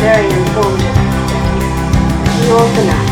very informative. You also now.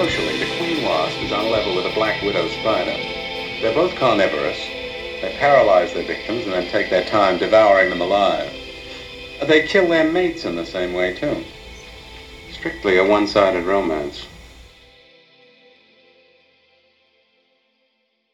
Socially, the queen wasp is on a level with a black widow spider. They're both carnivorous. They paralyze their victims and then take their time devouring them alive. They kill their mates in the same way, too. Strictly a one-sided romance.